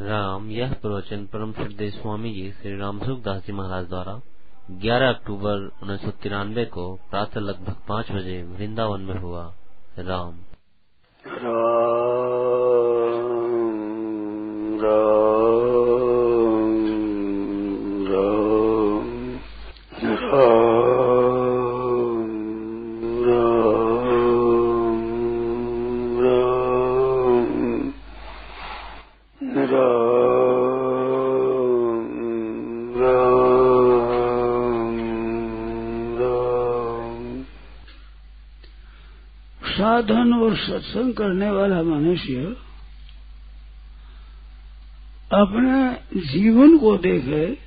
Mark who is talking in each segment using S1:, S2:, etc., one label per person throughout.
S1: राम, यह प्रवचन परम श्रद्धे स्वामी जी श्री राम सुखदास जी महाराज द्वारा 11 अक्टूबर उन्नीस सौ तिरानवे को प्रातः लगभग पाँच बजे वृंदावन में हुआ। राम।
S2: राम। सत्संग करने वाला मनुष्य अपने जीवन को देखे,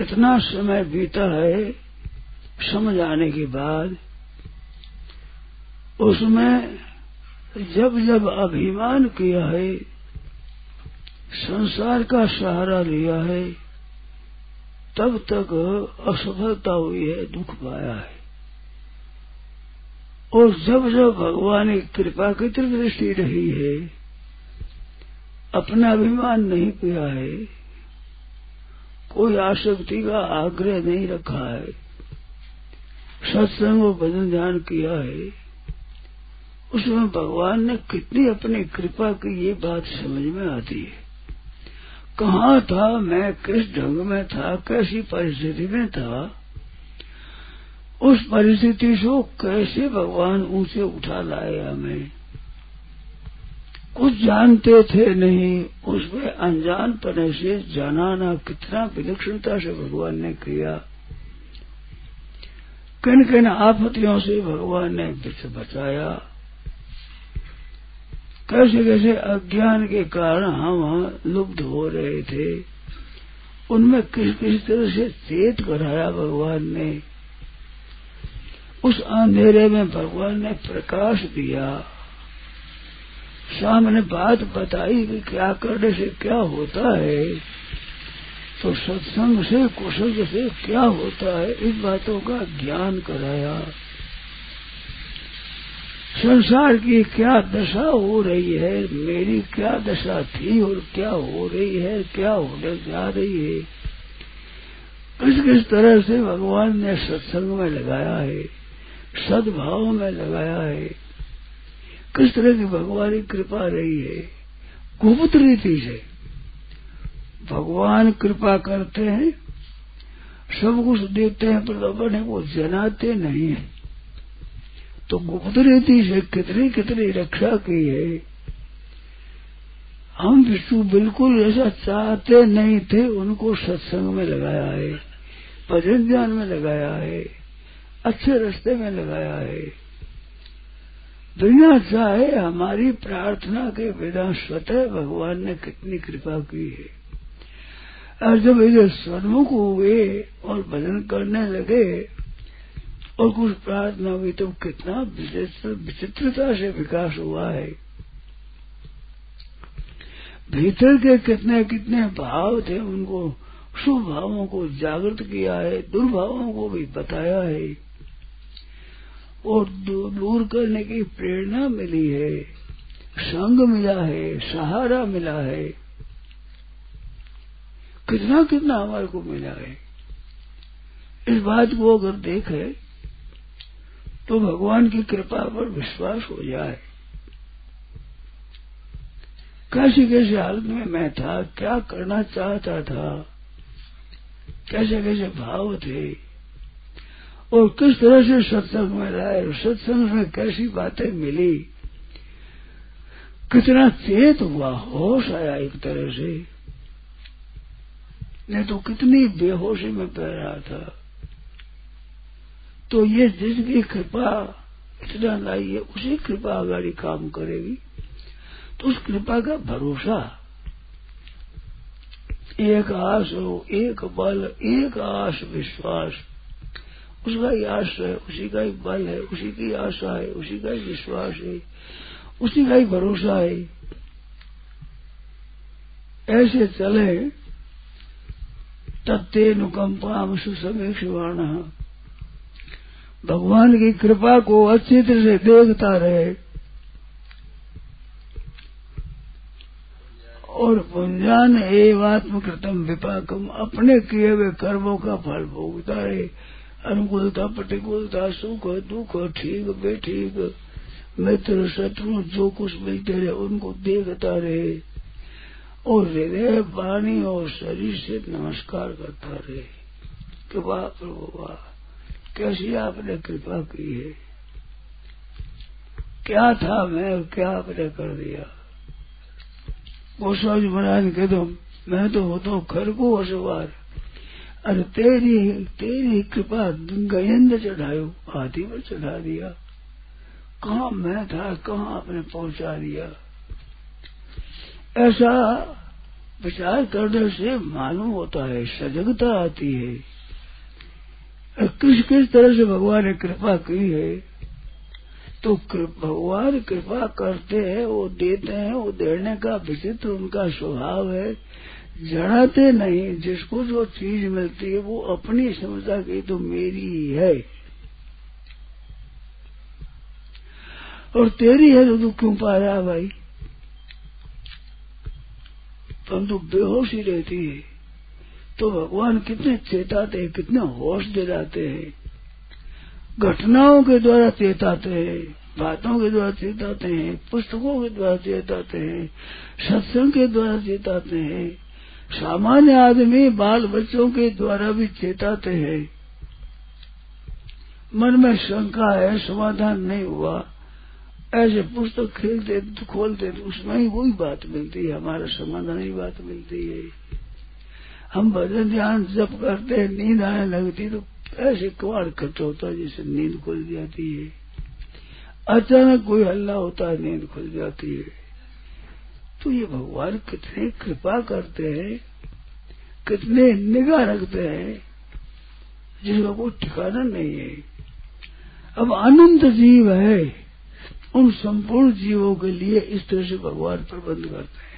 S2: इतना समय बीता है समझ आने के बाद, उसमें जब जब अभिमान किया है, संसार का सहारा लिया है, तब तक असफलता हुई है, दुख पाया है। और जब जब भगवान की कृपा की तरफ़ दृष्टि रही है, अपना अभिमान नहीं किया है, कोई आसक्ति का आग्रह नहीं रखा है, सत्संग और भजन ध्यान किया है, उसमें भगवान ने कितनी अपनी कृपा की ये बात समझ में आती है। कहाँ था, मैं किस ढंग में था, कैसी परिस्थिति में था उस परिस्थिति से कैसे भगवान ऊँचे उठा लाए हमें? कुछ जानते थे नहीं, उसमें अनजान पने से जानाना कितना विलक्षणता से भगवान ने किया। किन किन आपत्तियों से भगवान ने बचाया? कैसे कैसे अज्ञान के कारण हम लुप्त हो रहे थे? उनमें किस किस तरह से चेत कराया भगवान ने? उस अंधेरे में भगवान ने प्रकाश दिया। सामने बात बताई कि क्या करने से क्या होता है? तो सत्संग से, कुशल से क्या होता है? इस बातों का ज्ञान कराया। संसार की क्या दशा हो रही है? मेरी क्या दशा थी और क्या हो रही है? क्या होने जा रही है? किस किस तरह से भगवान ने सत्संग में लगाया है? सद्भाव में लगाया है। किस तरह की भगवान की कृपा रही है? गुप्त रीति से। भगवान कृपा करते हैं, सब कुछ देते हैं, पर अपने को जनाते नहीं है। तो गुप्त रीति से कितनी कितनी रक्षा की है। हम विष्णु बिल्कुल ऐसा चाहते नहीं थे, उनको सत्संग में लगाया है भजन ज्ञान में लगाया है। अच्छे रास्ते में लगाया है। दुनिया चाहे हमारी प्रार्थना के बिना स्वतः भगवान ने कितनी कृपा की है। और जब इधर सन्मुख हुए और भजन करने लगे और कुछ प्रार्थना हुई तो कितना विचित्रता से विकास हुआ है। भीतर के कितने कितने भाव थे, उनको शुभ भावों को जागृत किया है, दुर्भावों को भी बताया है। और दूर करने की प्रेरणा मिली है। संग मिला है, सहारा मिला है। कितना कितना हमारे को मिला है। इस बात को अगर देखे तो भगवान की कृपा पर विश्वास हो जाए। कैसी, कैसे हालत में मैं था, क्या करना चाहता था, कैसे कैसे भाव थे और किस तरह से सत्संग में रहे सत्संग में कैसी बातें मिली? कितना चेत हुआ होश आया एक तरह से। नहीं तो कितनी बेहोशी में पह रहा था। तो ये जिसकी कृपा इतना लाई है उसी कृपा अगाड़ी काम करेगी। तो उस कृपा का भरोसा। एक आस हो, एक बल, एक आस विश्वास। उसका ही आश्रय है, उसी का ही बल है, उसी की आशा है, उसी का ही विश्वास है, उसी का ही भरोसा है। ऐसे चले तत्ते नुकंपा सुसमीक्षवाण भगवान की कृपा को अच्छी तरह से देखता रहे। और पुंजान एवात्म कृतम विपाकम, अपने किए हुए कर्मों का फल भोगता है अनुकूलता प्रतिकूलता सुख, दुख, ठीक, बेठीक। मित्र, शत्रु, जो कुछ मिलते रहे, उनको देखता रहे। और हृदय, वाणी और शरीर से नमस्कार करता रहे। कृपा प्रभु कैसी आपने कृपा की है। क्या था मैं क्या आपने कर दिया। गोस्वामी महाराज, कह दो, मैं तो हो तो खरगो असवार अरे तेरी तेरी कृपा गयंद चढ़ायो हाथी पर चढ़ा दिया। कहा मैं था, कहा आपने पहुँचा दिया? ऐसा विचार करने से मालूम होता है, सजगता आती है। किस किस तरह से भगवान ने कृपा की है? तो भगवान कृपा करते हैं, वो देते हैं, वो देने का विचित्र उनका स्वभाव है। जड़ाते नहीं, जिसको जो चीज़ मिलती है, वो अपनी समझता कि तो मेरी ही है। और तेरी है तो तू क्यों पाया भाई? परंतु बेहोशी रहती है। तो भगवान कितने चेताते हैं, कितने होश दिलाते हैं। घटनाओं के द्वारा चेताते हैं, बातों के द्वारा चेताते हैं, पुस्तकों के द्वारा चेताते हैं, सत्संग के द्वारा चेताते हैं। सामान्य आदमी बाल बच्चों के द्वारा भी चेताते हैं। मन में शंका है, समाधान नहीं हुआ। ऐसे पुस्तक खेलते खोलते तो उसमें ही वही बात मिलती है, हमारा समाधान ही बात मिलती है। हम भजन ध्यान जब करते हैं, नींद आने लगती तो ऐसे कवाड़ खट होता है जैसे नींद खुल जाती है। अचानक कोई हल्ला होता है, नींद खुल जाती है। तो ये भगवान कितने कृपा करते हैं, कितने निगाह रखते हैं जिसका कोई ठिकाना नहीं है। अब अनंत जीव है, उन संपूर्ण जीवों के लिए इस तरह से भगवान प्रबंध करते हैं।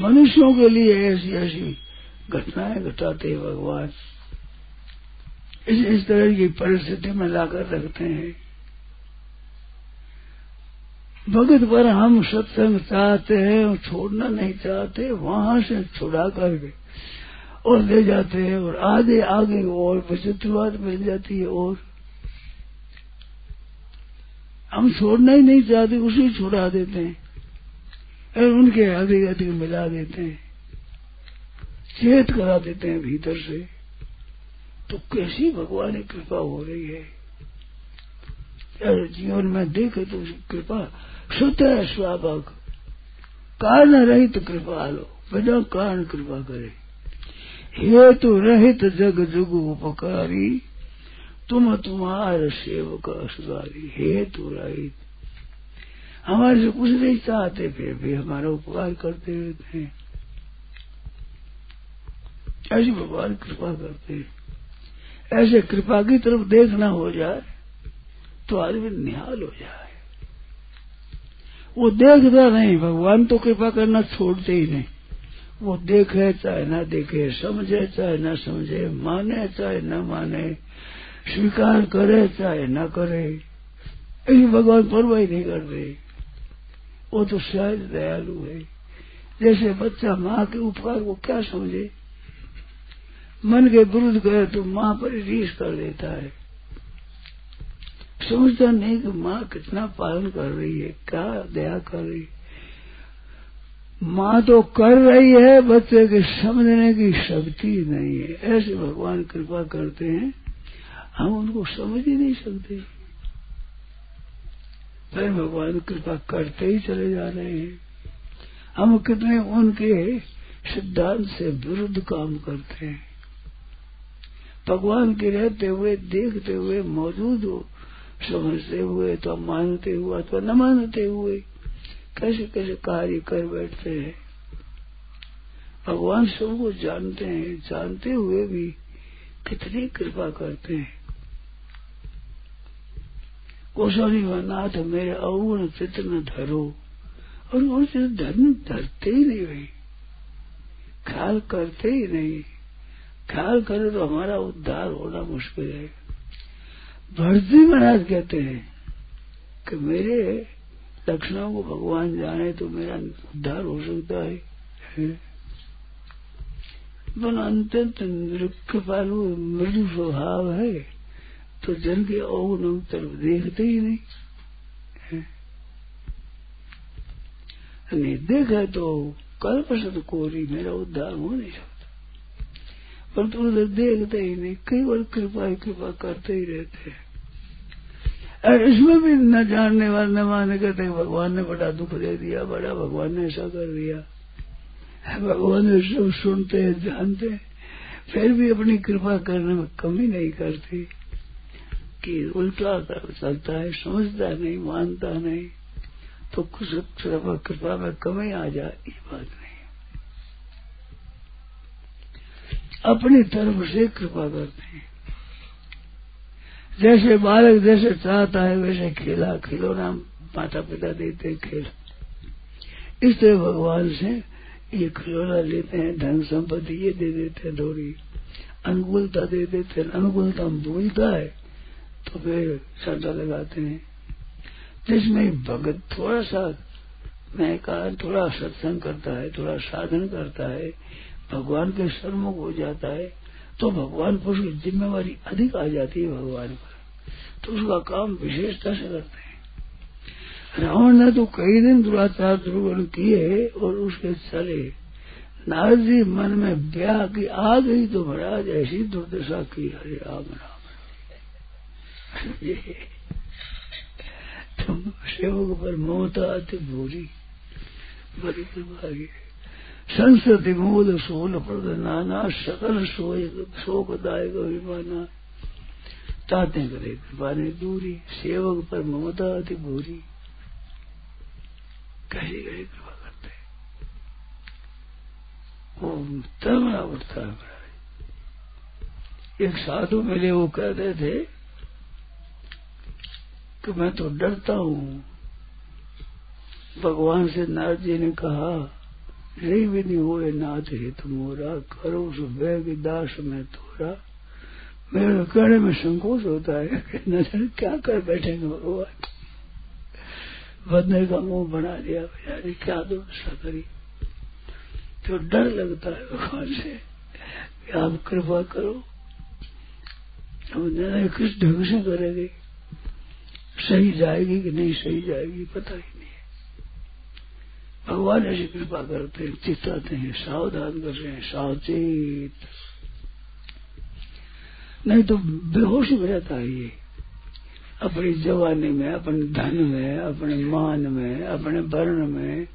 S2: मनुष्यों के लिए ऐसी ऐसी घटनाएँ घटाते हैं भगवान। इस इस तरह की परिस्थिति में लाकर रखते हैं। भगत पर हम सत्संग चाहते हैं, और छोड़ना नहीं चाहते, वहाँ से छुड़ा करके और ले जाते हैं, और आधे आगे और विचित्रवाद मिल जाती है और। हम छोड़ना ही नहीं चाहते, उसे छुड़ा देते हैं, और उनके अधिक अधिक मिला देते हैं, चेत करा देते हैं भीतर से। तो कैसी भगवान की कृपा हो रही है? जीवन में देखे तो कृपा शुद्ध है स्वाभाविक कारण रहित कृपा लो, बिना कारण कृपा करे। हेतु रहित जग जुग उपकारी, तुम तुम्हार सेवक असुदारी हेतु रहित। हमारे से कुछ नहीं चाहते, फिर भी हमारा उपकार करते रहते हैं। ऐसी भगवान कृपा करते हैं। ऐसे कृपा की तरफ़ देखना हो जाए तो आदमी निहाल हो जाए। वो देखता नहीं, भगवान तो कृपा करना छोड़ते ही नहीं। वो देखे चाहे ना देखे, समझे चाहे ना समझे, माने चाहे न माने, स्वीकार करे चाहे न करे ऐसी भगवान परवाही नहीं करते वो तो शायद दयालु है। जैसे बच्चा माँ के उपकार को क्या समझे? मन के विरुद्ध करे तो माँ पर रीस कर देता है। समझता नहीं कि माँ कितना पालन कर रही है, क्या दया कर रही है। माँ तो कर रही है, बच्चे के समझने की शक्ति नहीं है। ऐसे भगवान कृपा करते हैं, हम उनको समझ ही नहीं सकते। फिर भगवान कृपा करते ही चले जा रहे हैं। हम कितने उनके सिद्धांत से विरुद्ध काम करते हैं। भगवान के रहते हुए, देखते हुए मौजूद हो समझते हुए तो मानते हुए अथवा न मानते हुए, कैसे कैसे कार्य कर बैठते हैं? भगवान सबको जानते हैं, जानते हुए भी कितनी कृपा करते हैं। गोस्वामी नाथ मेरे अवगुण चित्र न धरो, और उनसे धन धरते ही नहीं। भाई ख्याल करते ही नहीं। ख्याल करे तो हमारा उद्धार होना मुश्किल है। भरती महाराज कहते हैं कि मेरे लक्षणों को भगवान जाने तो मेरा उद्धार हो सकता है? मन अत्यंत कृपालु मृदु स्वभाव है तो जन के अवगुणों तरफ़ देखते ही नहीं? नहीं देखा तो कल्प सत कोरी मेरा उद्धार हो नहीं सकता परंतु उधर देखते ही नहीं कई बार कृपा कृपा करते ही रहते हैं इसमें भी न जानने वाले, न माने कहते भगवान ने बड़ा दुख दे दिया, बड़ा भगवान ने ऐसा कर दिया। भगवान सब सुनते हैं जानते हैं फिर भी अपनी कृपा करने में कमी नहीं करती। कि उल्टा चलता है, समझता नहीं, मानता नहीं तो कुछ कृपा में कमी आ जाए, ये बात नहीं। अपनी तरफ़ से कृपा करते हैं। जैसे बालक जैसे चाहता है, वैसे खेला, खिलौना माता पिता देते खेल। इस तरह भगवान से ये खिलौना लेते हैं, धन संपत्ति ये दे देते हैं थोड़ी अनुकूलता दे देते हैं, अनुकूलता भूलता है तो फिर सदा लगाते हैं। जिसमें भगत थोड़ा सा मैं कहा थोड़ा सत्संग करता है, थोड़ा साधन करता है, भगवान के सर्मुख हो जाता है तो भगवान पर उसकी जिम्मेवारी अधिक आ जाती है भगवान पर। तो उसका काम विशेषता से करते हैं। रावण ने तो कई दिन दुराचार दुर्गुण किए और उसके चले नारद जी मन में ब्याह की आ गई तो महाराज ऐसी दुर्दशा की। हरे राम राम तुम सेवक पर ममता अति भूरी बड़ी कृपा संस्कृति मूल सोल प्रद नाना, सकल शोकदायक अभिमाना। ताते करे कृपा ने दूरी, सेवक पर ममता अति भूरी। कहे गए कृपा करते उठता है एक साधु मिले, वो कहते थे कि मैं तो डरता हूँ। भगवान से नारद जी ने कहा रे विधि हुए नाथ हित मोरा करो सुबह दास में तोरा मेरे कहने में संकोच होता है कि नज़र क्या कर बैठेंगे भगवान बदने का मुँह बना दिया यानी क्या दुर्दशा करी तो डर लगता है भगवान से कि आप कृपा करो हम किस ढंग से करेंगे सही जाएगी कि नहीं सही जाएगी पता ही नहीं भगवान ऐसी कृपा करते हैं चिताते हैं, सावधान कर रहे हैं, सावचेत। नहीं तो बेहोश में रहता है ये। अपनी जवानी में, अपने धन में, अपने मान में, अपने वर्ण में,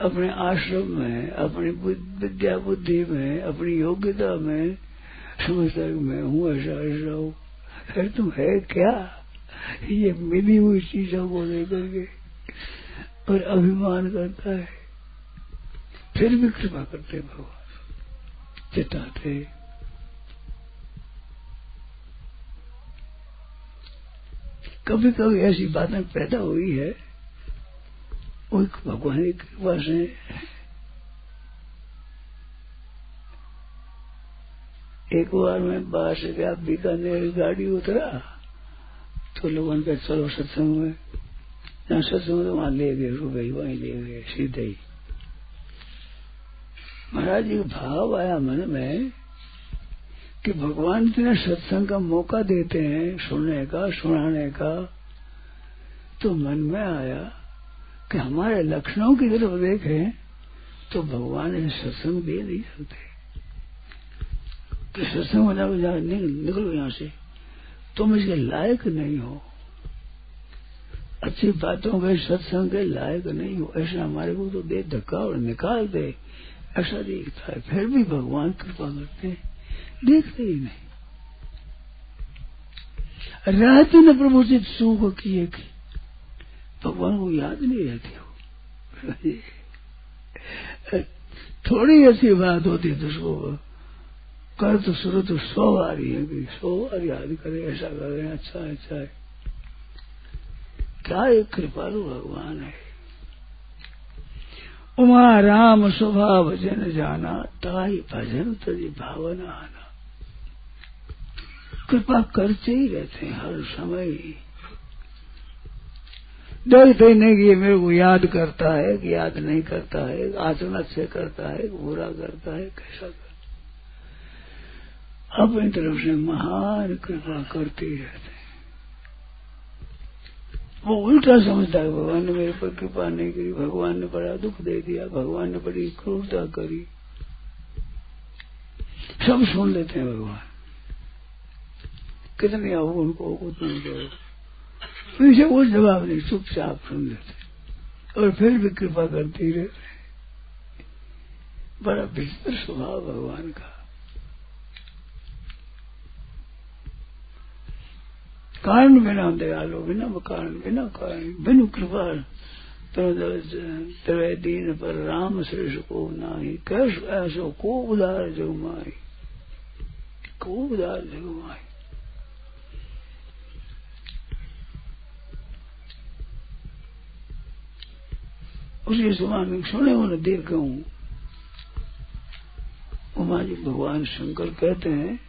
S2: अपने आश्रम में, अपनी विद्या बुद्धि में, अपनी योग्यता में समझता में हूँ, ऐसा ऐसा हूँ। फिर तुम है क्या? ये मिली हुई चीज़ों को लेकर के। पर अभिमान करता है। फिर भी कृपा करते भगवान। चिताते कभी कभी ऐसी बातें पैदा हुई है, वो भगवान की कृपा से। एक बार मैं बाहर से गया, बीकानेर गाड़ी उतरा तो लोगों ने चलो सत्संग में जहाँ सत्संग तो वहाँ ले गए रुपये वहीं ले गए सीधे ही महाराज जी भाव आया, मन में कि भगवान इतने सत्संग का मौका देते हैं सुनने का, सुनाने का तो मन में आया कि हमारे लक्षणों की तरफ़ देखें तो भगवान इन्हें सत्संग दे नहीं सकते कि सत्संग निकलो यहाँ से। तुम इसके लायक नहीं हो। अच्छी बातों के, सत्संग के लायक नहीं हो, ऐसा हमारे को तो दे, धक्का और निकाल दे। ऐसा देखता है, फिर भी भगवान कृपा करते हैं। देखते ही नहीं। रहते न प्रभु से सुख किए कि भगवान को याद नहीं रहती हो। थोड़ी ऐसी बात होती तो उसको कर तो शुरू तो सौ आ रही है कि सौ बार याद करे, ऐसा करे अच्छा अच्छा है। क्या एक कृपालु भगवान है? उमा राम स्वभाव भजन जाना, ताई भजन तरी भावना आना। कृपा करते ही रहते हैं हर समय। देखते ही नहीं कि ये मेरे को याद करता है कि याद नहीं करता है, आचरण अच्छे करता है, बुरा करता है, कैसा करता है। अपनी तरफ़ से महान कृपा करते ही रहते वो उल्टा समझता है, भगवान ने मेरे पर कृपा नहीं करी, भगवान ने बड़ा दुख दे दिया, भगवान ने बड़ी क्रूरता करी। सब सुन लेते हैं भगवान। कितने आओ उनको उतना करो। पीछे वो जवाब नहीं, चुपचाप सुन लेते और फिर भी कृपा करती रहते बड़ा विचित्र स्वभाव भगवान का। कारण बिना दयालु, बिना कारण बिना कारण, बिनु कृपा। तेरे दीन पर राम श्रेष्ठ को नाही कैस ऐसो को उदार जगमाई, को उदार जगमाई। उसके समान सुने उन्हें देखे हूँ। उमा जी भगवान शंकर कहते हैं,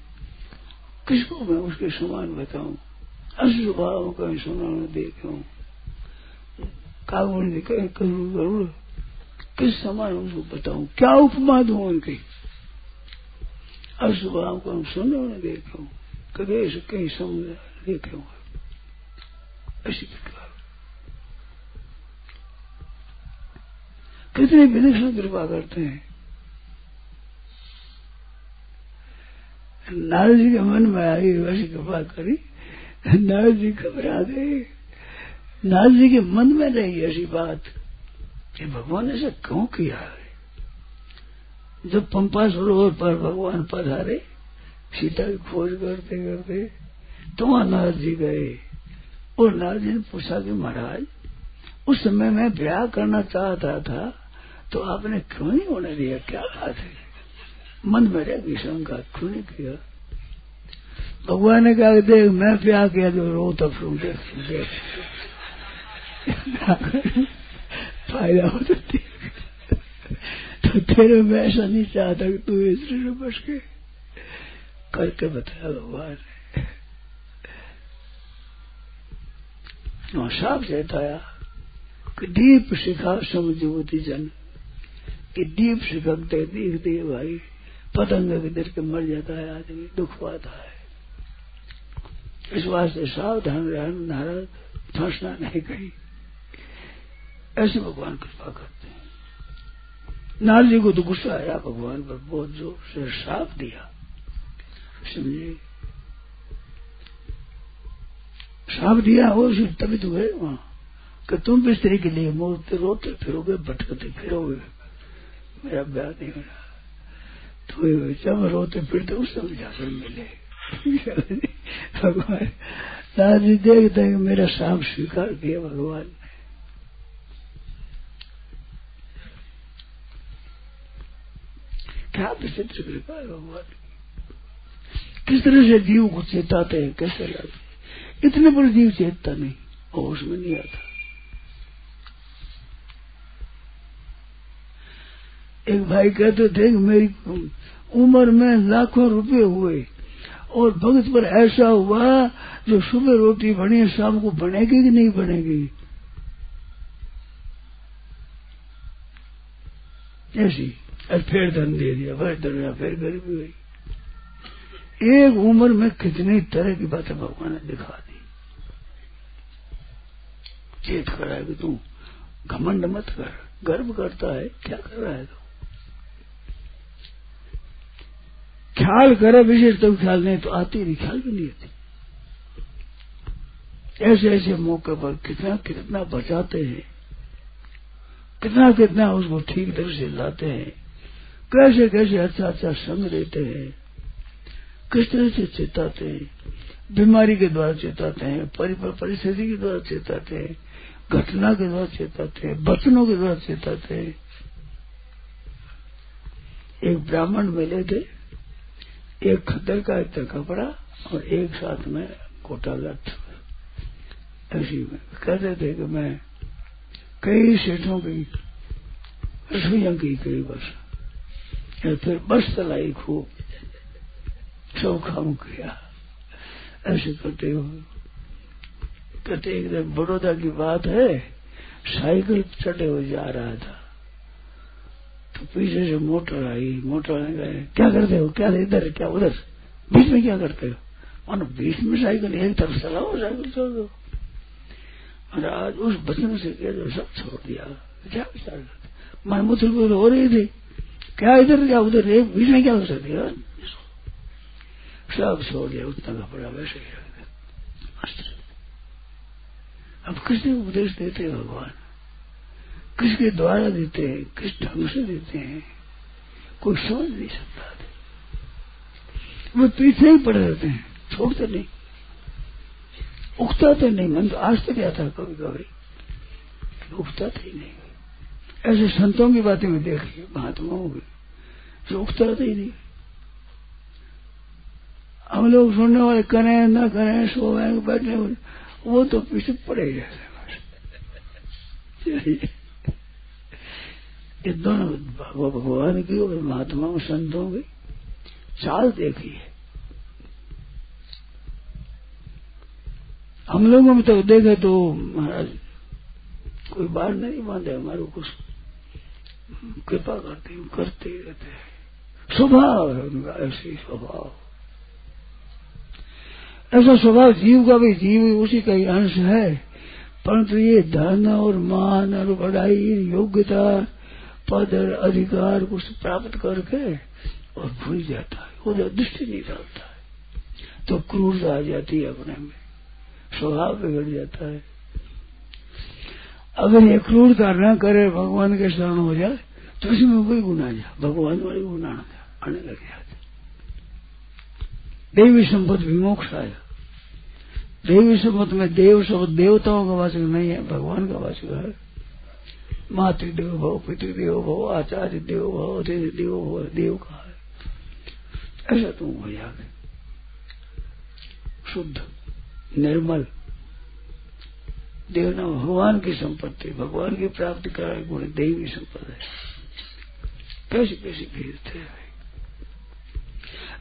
S2: किसको मैं उसके समान बताऊँ? अशुभ भाव कहीं सुना देखे काबुल ने कहे करूर गरुड़ किस समान उसको बताऊँ? क्या उपमा दू उनकी? अशुभ भाव को हम सुने न देखे कभी ऐसे कहीं समझ देखे ऐसी प्रकार कितने विलक्षण कृपा करते हैं। नारद जी के मन में आई वैसी कृपा करी। नारद जी घबरा गए नारद जी के मन में रही ऐसी बात कि भगवान ऐसा क्यों किया है? जब पंपा सरोवर पर भगवान पधारे, सीता की खोज करते करते तो वहाँ नारद जी गए। और नारद जी ने पूछा कि महाराज, उस समय मैं ब्याह करना चाहता था तो आपने क्यों नहीं होने दिया? क्या बात है? मन में रह शंका क्यों नहीं किया? भगवान ने कहा देख, मैं प्यार किया जो रो तब सुन देख फ़ायदा हो सकती तो तेरे में ऐसा नहीं चाहता कि तू स्त्री से बच के करके बताया भगवान ने साफ़ चेताया कि दीप शिखा समझवती जन। कि दीप शिखकते देखते भाई। पतंग के दर के मर जाता है, आदमी दुख पाता है। इस वास्ते सावधान रहना नारद फंसना नहीं कहीं। ऐसे भगवान कृपा करते हैं। नारद जी को तो गुस्सा आया, भगवान पर बहुत ज़ोर से साफ़ दिया। समझे? साफ़ दिया हो तभी तो गए वहाँ। कि तुम भी स्त्री के लिए मोड़ते रोते, फिरोगे, भटकते, फिरोगे। मेरा ब्याह नहीं हो रहा। तो रोते, फिरते, उस समय जाकर मिले। भगवान दादी देखते हैं मेरा साफ़ स्वीकार किया भगवान ने क्या विचित्र कृपा है भगवान किस तरह से जीव को चेताते हैं कैसे लगते इतने पर जीव चेतता नहीं होश में नहीं आता एक भाई कहते थे मेरी उम्र में लाखों रुपए हुए। और भगत पर ऐसा हुआ, जो सुबह रोटी बनी, शाम को बनेगी कि नहीं बनेगी? ऐसी। और फिर धन दे दिया। फिर धन दिया फिर गरीबी हुई। एक उम्र में कितनी तरह की बातें भगवान ने दिखा दी। चेत करा कि तू, घमंड मत कर। गर्व करता है, क्या कर रहा है तू? ख्याल करे, विशेष तो ख्याल नहीं तो आती नहीं, ख्याल भी नहीं आती। ऐसे ऐसे मौके पर कितना कितना बचाते हैं। कितना कितना उसको ठीक तरह से लाते हैं। कैसे कैसे अच्छा अच्छा संग देते हैं। किस तरह से चेताते हैं। बीमारी के द्वारा चेताते हैं परिस्थिति के द्वारा चेताते हैं, घटना के द्वारा चेताते हैं बचनों के द्वारा चेताते हैं। एक ब्राह्मण मिले थे एक खद्दर का इतना कपड़ा और एक साथ में कोटा लठ ऐसी में। कहते थे कि मैं कई सेठों की रसोइया की कई बस। या फिर बस चलाई खूब काम किया। ऐसे करते हुए कहते एक दिन बड़ौदा की बात है, साइकिल चढ़े हुए जा रहा था। तो पीछे से मोटर आई, मोटर आने गए क्या करते हो? क्या इधर क्या उधर? बीच में क्या करते हो? मानो बीच में साइकिल एक तरफ़ चलाओ साइकिल छोड़ दो। महाराज उस बचन से कह दो सब छोड़ दिया। क्या विचार करते मन मुथुल हो रही थी। क्या इधर, क्या उधर? एक बीच में क्या हो सकती सब छोड़ दिया, उतना कपड़ा वैसे ही अब किसने उपदेश देते भगवान? किसके द्वारा देते हैं किस ढंग से देते हैं। कोई समझ नहीं सकता। वो पीछे ही पड़े रहते हैं, छोड़ते नहीं। उगता तो नहीं, मन तो आज तक आता कभी कभी। उगता तो ही नहीं। ऐसे संतों की बातें में देखिए महात्माओं की। जो उगता तो ही नहीं। हम लोग सुनने वाले करें, न करें, सोए, बैठे वो तो पीछे पड़े ही रहते ये दोनों भगवान की और महात्माओं संतों की चाल देखी है। हम लोगों में तो देखे तो महाराज, कोई बार नहीं बांधे, हमारे कुछ कृपा करते करते ही रहते हैं। स्वभाव है उनका, ऐसी स्वभाव। ऐसा स्वभाव जीव का भी, जीव उसी का ही अंश है। परंतु ये धन और मान और बढ़ाई योग्यता पद अधिकार कुछ प्राप्त करके और भूल जाता है। उधर दृष्टि नहीं डालता है। तो क्रूरता आ जाती है अपने में। स्वभाव बिगड़ जाता है। अगर ये क्रूरता न करे, भगवान के शरण हो जाए तो इसमें कोई गुना जा भगवान वाले गुना आने लग जाते। देवी संपत्ति विमोक्ष आया। देवी संपत में देव शब्द देवताओं का वाचक नहीं है, भगवान का वाचक है। मातृदेव भव पितृदेव भव आचार्य देव भव देव भव देव का है ऐसा तुम हो जाओगे शुद्ध निर्मल देवना भगवान की संपत्ति, भगवान की प्राप्ति कराए गुण देवी संपत्ति। है। कैसी कैसी भेजते हैं?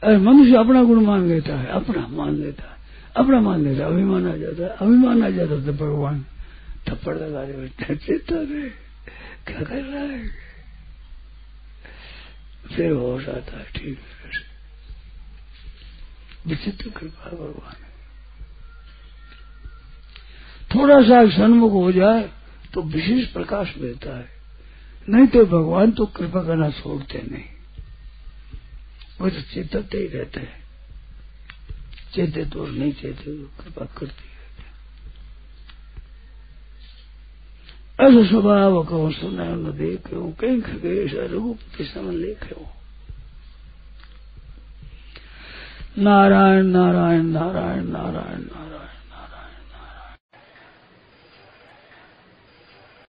S2: अरे मनुष्य अपना गुण मान लेता है, अपना मान लेता है। अपना मान लेता है अभिमान आ जाता है, अभिमान आ जाता तो भगवान थप्पड़ लगा रहे बैठे चेता रे। क्या कर रहा है? फिर होश आता है, ठीक है विचित्र कृपा भगवान थोड़ा सा सन्मुख हो जाए तो विशेष प्रकाश मिलता है। नहीं तो भगवान तो कृपा करना छोड़ते नहीं। वो तो चेतते ही रहते हैं। चेते तो नहीं, चेते तो कृपा करती ऐसा स्वभाव को सुना न देखे कहीं खगेश रघुपति समन लेखे नारायण नारायण नारायण नारायण नारायण